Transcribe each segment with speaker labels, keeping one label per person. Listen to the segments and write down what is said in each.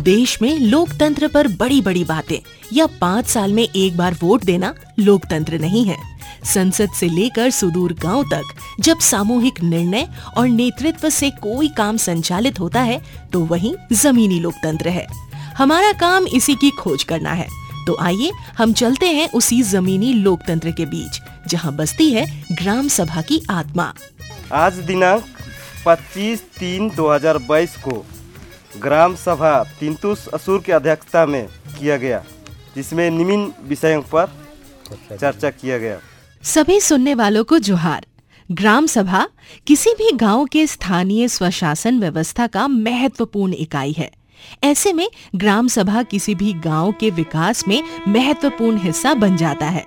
Speaker 1: देश में लोकतंत्र पर बड़ी बड़ी बातें। या पाँच साल में एक बार वोट देना लोकतंत्र नहीं है। संसद से लेकर सुदूर गाँव तक जब सामूहिक निर्णय और नेतृत्व से कोई काम संचालित होता है तो वही जमीनी लोकतंत्र है। हमारा काम इसी की खोज करना है। तो आइए हम चलते हैं उसी जमीनी लोकतंत्र के बीच, जहाँ बसती है ग्राम सभा की आत्मा।
Speaker 2: आज दिनांक 25 तीन 2022 को ग्राम सभा तिंतुस असुर की अध्यक्षता में किया गया जिसमें निम्न विषयों पर चर्चा किया गया।
Speaker 1: सभी सुनने वालों को जोहार। ग्राम सभा किसी भी गाँव के स्थानीय स्वशासन व्यवस्था का महत्वपूर्ण इकाई है। ऐसे में ग्राम सभा किसी भी गाँव के विकास में महत्वपूर्ण हिस्सा बन जाता है।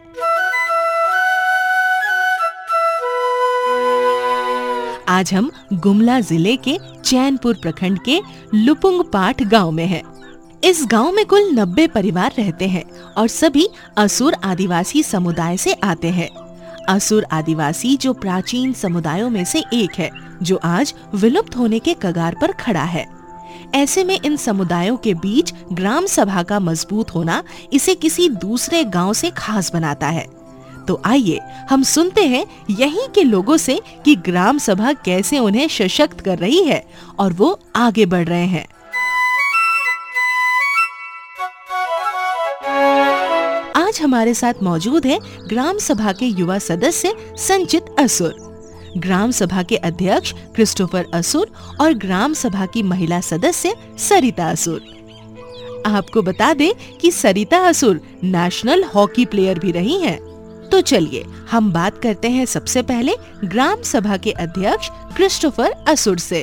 Speaker 1: आज हम गुमला ज़िले के चैनपुर प्रखंड के लुपुंग पाठ गाँव में हैं। इस गाँव में कुल 90 परिवार रहते हैं और सभी असुर आदिवासी समुदाय से आते हैं। असुर आदिवासी जो प्राचीन समुदायों में से एक है, जो आज विलुप्त होने के कगार पर खड़ा है। ऐसे में इन समुदायों के बीच ग्राम सभा का मज़बूत होना इसे किसी दूसरे गाँव से खास बनाता है। तो आइए, हम सुनते हैं यहीं के लोगों से कि ग्राम सभा कैसे उन्हें सशक्त कर रही है और वो आगे बढ़ रहे हैं। आज हमारे साथ मौजूद है ग्राम सभा के युवा सदस्य संचित असुर। ग्राम सभा के अध्यक्ष क्रिस्टोफर असुर और ग्राम सभा की महिला सदस्य सरिता असुर। आपको बता दें कि सरिता असुर नेशनल हॉकी प्लेयर भी रही हैं। तो चलिए, हम बात करते हैं सबसे पहले ग्राम सभा के अध्यक्ष क्रिस्टोफर असुर से।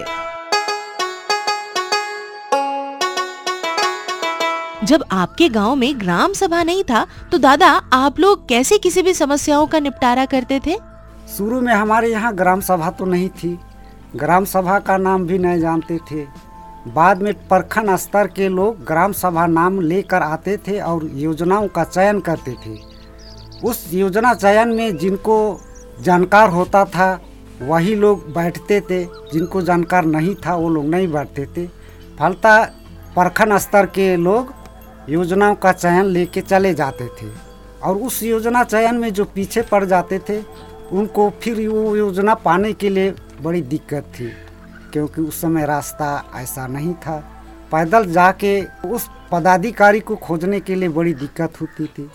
Speaker 1: जब आपके गाँव में ग्राम सभा नहीं था तो दादा, आप लोग कैसे किसी भी समस्याओं का निपटारा करते थे?
Speaker 3: शुरू में हमारे यहाँ ग्राम सभा तो नहीं थी। ग्राम सभा का नाम भी नहीं जानते थे। बाद में प्रखंड स्तर के लोग ग्राम सभा नाम लेकर आते थे और योजनाओं का चयन करते थे। उस योजना चयन में जिनको जानकार होता था, वही लोग बैठते थे। जिनको जानकार नहीं था, वो लोग नहीं बैठते थे। फलता प्रखंड स्तर के लोग योजनाओं का चयन लेके चले जाते थे। और उस योजना चयन में जो पीछे पड़ जाते थे, उनको फिर वो योजना पाने के लिए बड़ी दिक्कत थी। क्योंकि उस समय रास्ता ऐसा नहीं था। पैदल जाके उस पदाधिकारी को खोजने के लिए बड़ी दिक्कत होती थी।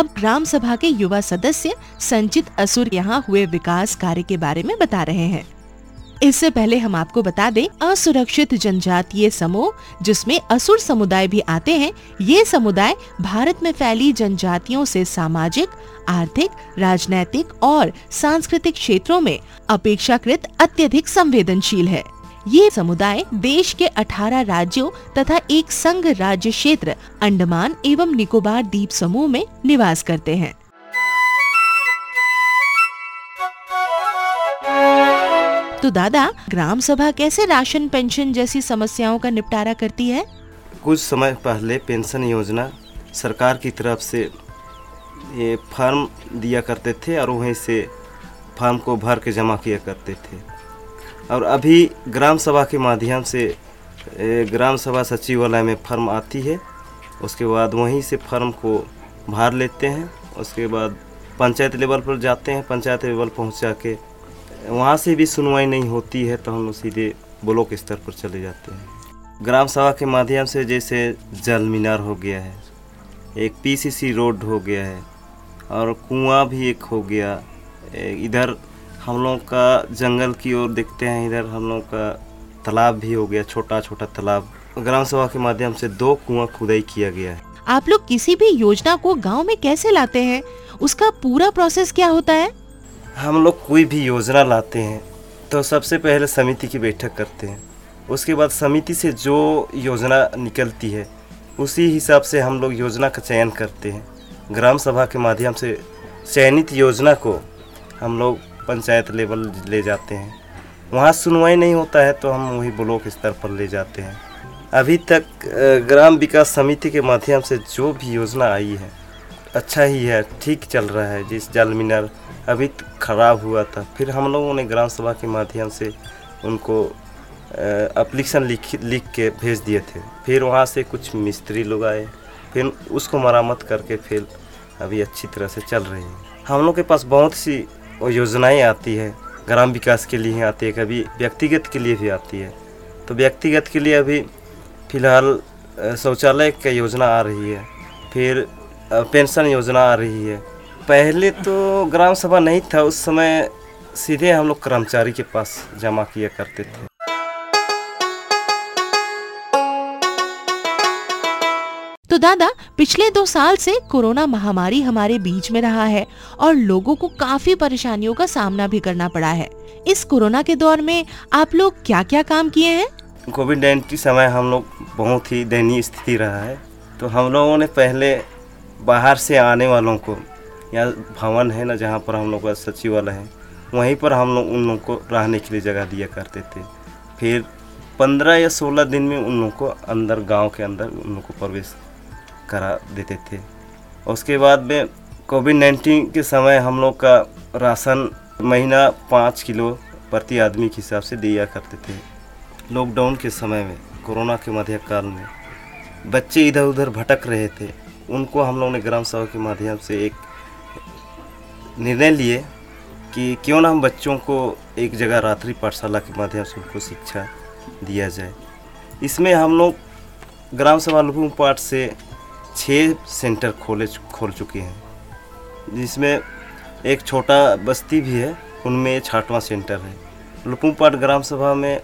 Speaker 1: अब ग्राम सभा के युवा सदस्य संचित असुर यहाँ हुए विकास कार्य के बारे में बता रहे हैं। इससे पहले हम आपको बता दें, असुरक्षित जनजातीय समूह, जिसमें असुर समुदाय भी आते हैं, ये समुदाय भारत में फैली जनजातियों से सामाजिक, आर्थिक, राजनैतिक और सांस्कृतिक क्षेत्रों में अपेक्षाकृत अत्यधिक संवेदनशील है। ये समुदाय देश के 18 राज्यों तथा एक संघ राज्य क्षेत्र अंडमान एवं निकोबार द्वीप समूह में निवास करते हैं। तो दादा, ग्राम सभा कैसे राशन, पेंशन जैसी समस्याओं का निपटारा करती है?
Speaker 2: कुछ समय पहले पेंशन योजना सरकार की तरफ़ से ये फॉर्म दिया करते थे और वहीं से फॉर्म को भर के जमा किया करते थे। और अभी ग्राम सभा के माध्यम से ग्राम सभा सचिवालय में फर्म आती है। उसके बाद वहीं से फर्म को भार लेते हैं। उसके बाद पंचायत लेवल पर जाते हैं। पंचायत लेवल पहुँचा के वहाँ से भी सुनवाई नहीं होती है तो हम सीधे ब्लॉक स्तर पर चले जाते हैं। ग्राम सभा के माध्यम से जैसे जल मीनार हो गया है, एक पीसीसी रोड हो गया है, और कुआँ भी एक हो गया इधर हम लोग का जंगल की ओर देखते हैं इधर हम लोग का तालाब भी हो गया छोटा छोटा तालाब। ग्राम सभा के माध्यम से दो कुआँ खुदाई किया गया है।
Speaker 1: आप लोग किसी भी योजना को गाँव में कैसे लाते हैं? उसका पूरा प्रोसेस क्या होता है?
Speaker 2: हम लोग कोई भी योजना लाते हैं तो सबसे पहले समिति की बैठक करते हैं। उसके बाद समिति से जो योजना निकलती है उसी हिसाब से हम लोग योजना का चयन करते हैं। ग्राम सभा के माध्यम से चयनित योजना को हम लोग पंचायत लेवल ले जाते हैं। वहाँ सुनवाई नहीं होता है तो हम वही ब्लॉक स्तर पर ले जाते हैं। अभी तक ग्राम विकास समिति के माध्यम से जो भी योजना आई है अच्छा ही है, ठीक चल रहा है। जिस जल मीनार अभी खराब हुआ था, फिर हम लोगों ने ग्राम सभा के माध्यम से उनको अप्लीकेशन लिख लिख के भेज दिए थे। फिर वहाँ से कुछ मिस्त्री लोग आए, फिर उसको मरामत करके फिर अभी अच्छी तरह से चल रही है। हम लोग के पास बहुत सी योजनाएँ आती है, ग्राम विकास के लिए आती है, कभी व्यक्तिगत के लिए भी आती है। तो व्यक्तिगत के लिए अभी फ़िलहाल शौचालय का योजना आ रही है, फिर पेंशन योजना आ रही है। पहले तो ग्राम सभा नहीं था, उस समय सीधे हम लोग कर्मचारी के पास जमा किया करते थे।
Speaker 1: तो दादा, पिछले दो साल से कोरोना महामारी हमारे बीच में रहा है और लोगों को काफ़ी परेशानियों का सामना भी करना पड़ा है। इस कोरोना के दौर में आप लोग क्या क्या काम किए हैं?
Speaker 2: कोविड नाइन्टीन समय हम लोग बहुत ही दयनीय स्थिति रहा है। तो हम लोगों ने पहले बाहर से आने वालों को, या भवन है ना जहाँ पर हम लोग का सचिवालय है, वहीं पर हम लोग उन लोगों को रहने के लिए जगह दिया करते थे। फिर पंद्रह या सोलह दिन में उन लोगों को अंदर, गाँव के अंदर उन लोगों को प्रवेश करा देते थे। उसके बाद में कोविड नाइन्टीन के समय हम लोग का राशन महीना पाँच किलो प्रति आदमी के हिसाब से दिया करते थे। लॉकडाउन के समय में, कोरोना के मध्यकाल में। बच्चे इधर उधर भटक रहे थे। उनको हम लोग ने ग्राम सभा के माध्यम से एक निर्णय लिए कि क्यों ना हम बच्चों को एक जगह रात्रि पाठशाला के माध्यम से उनको शिक्षा दिया जाए। इसमें हम लोग ग्राम सभा लुपुम पाठ से छः सेंटर खोले खोल चुके हैं। जिसमें एक छोटा बस्ती भी है, उनमें छाटवां सेंटर है। लुपुम पाठ ग्राम सभा में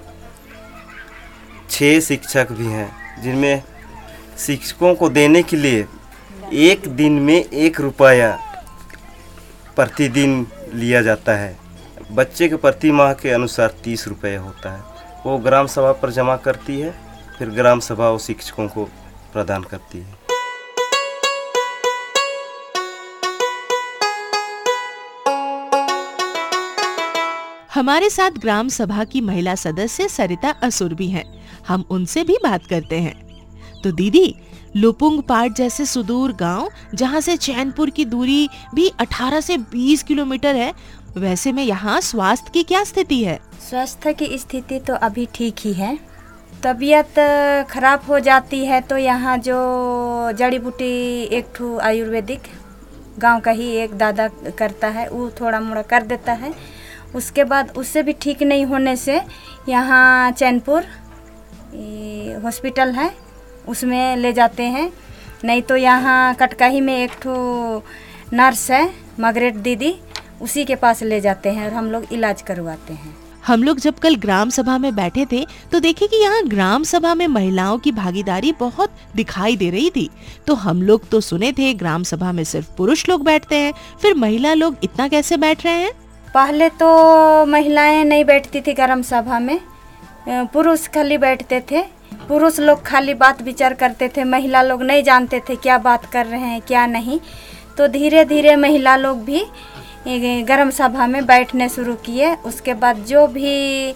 Speaker 2: छः शिक्षक भी हैं, जिनमें शिक्षकों को देने के लिए एक दिन में एक रुपया प्रतिदिन लिया जाता है। बच्चे के प्रति माह के अनुसार तीस रुपये होता है। वो ग्राम सभा पर जमा करती है, फिर ग्राम सभा वो शिक्षकों को प्रदान करती है।
Speaker 1: हमारे साथ ग्राम सभा की महिला सदस्य सरिता असुर भी हैं। हम उनसे भी बात करते हैं। तो दीदी, लुपुंग पाट जैसे सुदूर गाँव, जहाँ से चैनपुर की दूरी भी 18 से 20 किलोमीटर है, वैसे में यहाँ स्वास्थ्य की क्या स्थिति है?
Speaker 4: स्वास्थ्य की स्थिति तो अभी ठीक ही है। तबीयत खराब हो जाती है तो यहाँ जो जड़ी बूटी एक आयुर्वेदिक, गाँव का ही एक दादा करता है, वो थोड़ा मोड़ा कर देता है। उसके बाद उससे भी ठीक नहीं होने से यहाँ चैनपुर हॉस्पिटल है, उसमें ले जाते हैं। नहीं तो यहाँ कटकाही में एक ठो नर्स है, मगरेट दीदी, उसी के पास ले जाते हैं और हम लोग इलाज करवाते हैं।
Speaker 1: हम लोग जब कल ग्राम सभा में बैठे थे तो देखे कि यहाँ ग्राम सभा में महिलाओं की भागीदारी बहुत दिखाई दे रही थी। तो हम लोग तो सुने थे, ग्राम सभा में सिर्फ़ पुरुष लोग बैठते हैं, फिर महिला लोग इतना कैसे बैठ रहे हैं?
Speaker 4: पहले तो महिलाएँ नहीं बैठती थी गर्म सभा में। पुरुष खाली बैठते थे। पुरुष लोग खाली बात विचार करते थे। महिला लोग नहीं जानते थे क्या बात कर रहे हैं, क्या नहीं। तो धीरे धीरे महिला लोग भी गर्म सभा में बैठने शुरू किए। उसके बाद जो भी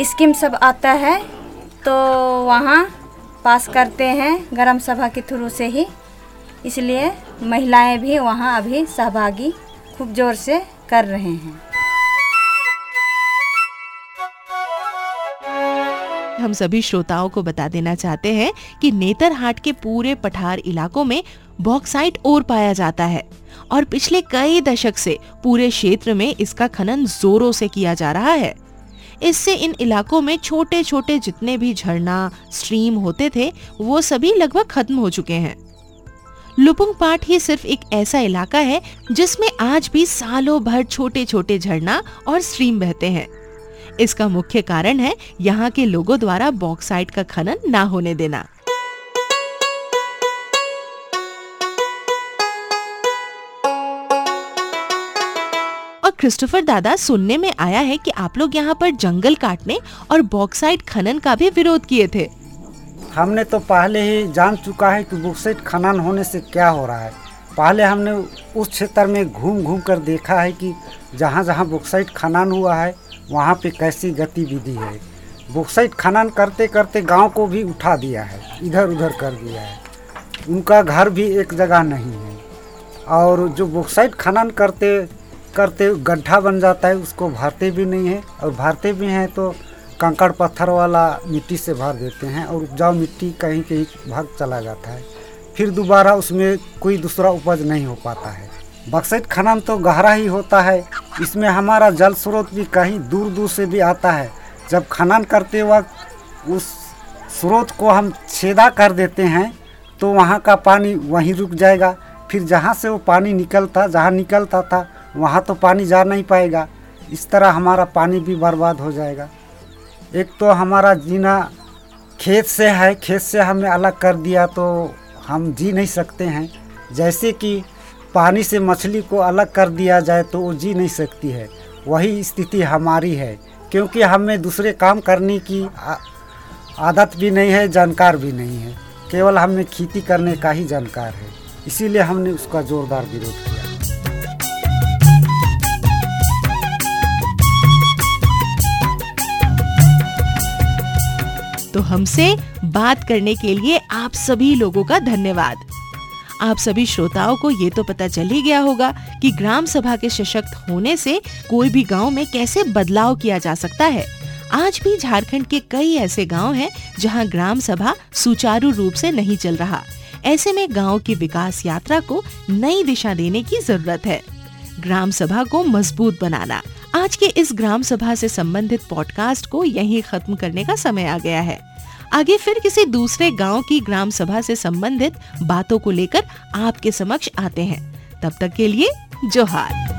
Speaker 4: स्कीम सब आता है तो वहाँ पास करते हैं गर्म सभा के थ्रू से ही। इसलिए महिलाएँ भी वहाँ अभी सहभागी, खूब ज़ोर से कर रहे हैं।
Speaker 1: हम सभी श्रोताओं को बता देना चाहते हैं कि नेतरहाट के पूरे पठार इलाकों में बॉक्साइट और पाया जाता है और पिछले कई दशक से पूरे क्षेत्र में इसका खनन जोरों से किया जा रहा है। इससे इन इलाकों में छोटे छोटे जितने भी झरना स्ट्रीम होते थे, वो सभी लगभग खत्म हो चुके हैं। लुपुंग पाट ही सिर्फ़ एक ऐसा इलाका है जिसमें आज भी सालों भर छोटे छोटे झरना और स्ट्रीम बहते हैं। इसका मुख्य कारण है यहाँ के लोगों द्वारा बॉक्साइट का खनन ना होने देना। और क्रिस्टोफर दादा, सुनने में आया है कि आप लोग यहाँ पर जंगल काटने और बॉक्साइट खनन का भी विरोध किए थे।
Speaker 3: हमने तो पहले ही जान चुका है कि बुक्साइट खनन होने से क्या हो रहा है। पहले हमने उस क्षेत्र में घूम घूम कर देखा है कि जहाँ जहाँ बुक्साइट खनन हुआ है, वहाँ पे कैसी गतिविधि है। बुक्साइट खनन करते करते गाँव को भी उठा दिया है, इधर उधर कर दिया है। उनका घर भी एक जगह नहीं है। और जो बॉक्साइट खनन करते करते गड्ढा बन जाता है, उसको भरते भी नहीं है। और भरते भी हैं तो कंकड़ पत्थर वाला मिट्टी से भर देते हैं और उपजाऊ मिट्टी कहीं कहीं भाग चला जाता है। फिर दोबारा उसमें कोई दूसरा उपज नहीं हो पाता है। बक्सैट खनन तो गहरा ही होता है। इसमें हमारा जल स्रोत भी कहीं दूर दूर से भी आता है। जब खनन करते वक्त उस स्रोत को हम छेदा कर देते हैं तो वहाँ का पानी वहीं रुक जाएगा। फिर जहाँ से वो पानी निकलता, जहाँ निकलता था, वहाँ तो पानी जा नहीं पाएगा। इस तरह हमारा पानी भी बर्बाद हो जाएगा। एक तो हमारा जीना खेत से है, खेत से हमें अलग कर दिया तो हम जी नहीं सकते हैं। जैसे कि पानी से मछली को अलग कर दिया जाए तो वो जी नहीं सकती है। वही स्थिति हमारी है, क्योंकि हमें दूसरे काम करने की आदत भी नहीं है, जानकार भी नहीं है। केवल हमें खेती करने का ही जानकार है। इसीलिए हमने उसका जोरदार विरोध किया।
Speaker 1: तो हमसे बात करने के लिए आप सभी लोगों का धन्यवाद। आप सभी श्रोताओं को ये तो पता चल ही गया होगा कि ग्राम सभा के सशक्त होने से कोई भी गाँव में कैसे बदलाव किया जा सकता है। आज भी झारखंड के कई ऐसे गाँव हैं जहाँ ग्राम सभा सुचारू रूप से नहीं चल रहा। ऐसे में गाँव की विकास यात्रा को नई दिशा देने की ज़रूरत है। ग्राम सभा को मज़बूत बनाना। आज के इस ग्राम सभा से संबंधित पॉडकास्ट को यहीं खत्म करने का समय आ गया है। आगे फिर किसी दूसरे गाँव की ग्राम सभा से संबंधित बातों को लेकर आपके समक्ष आते हैं। तब तक के लिए जोहार।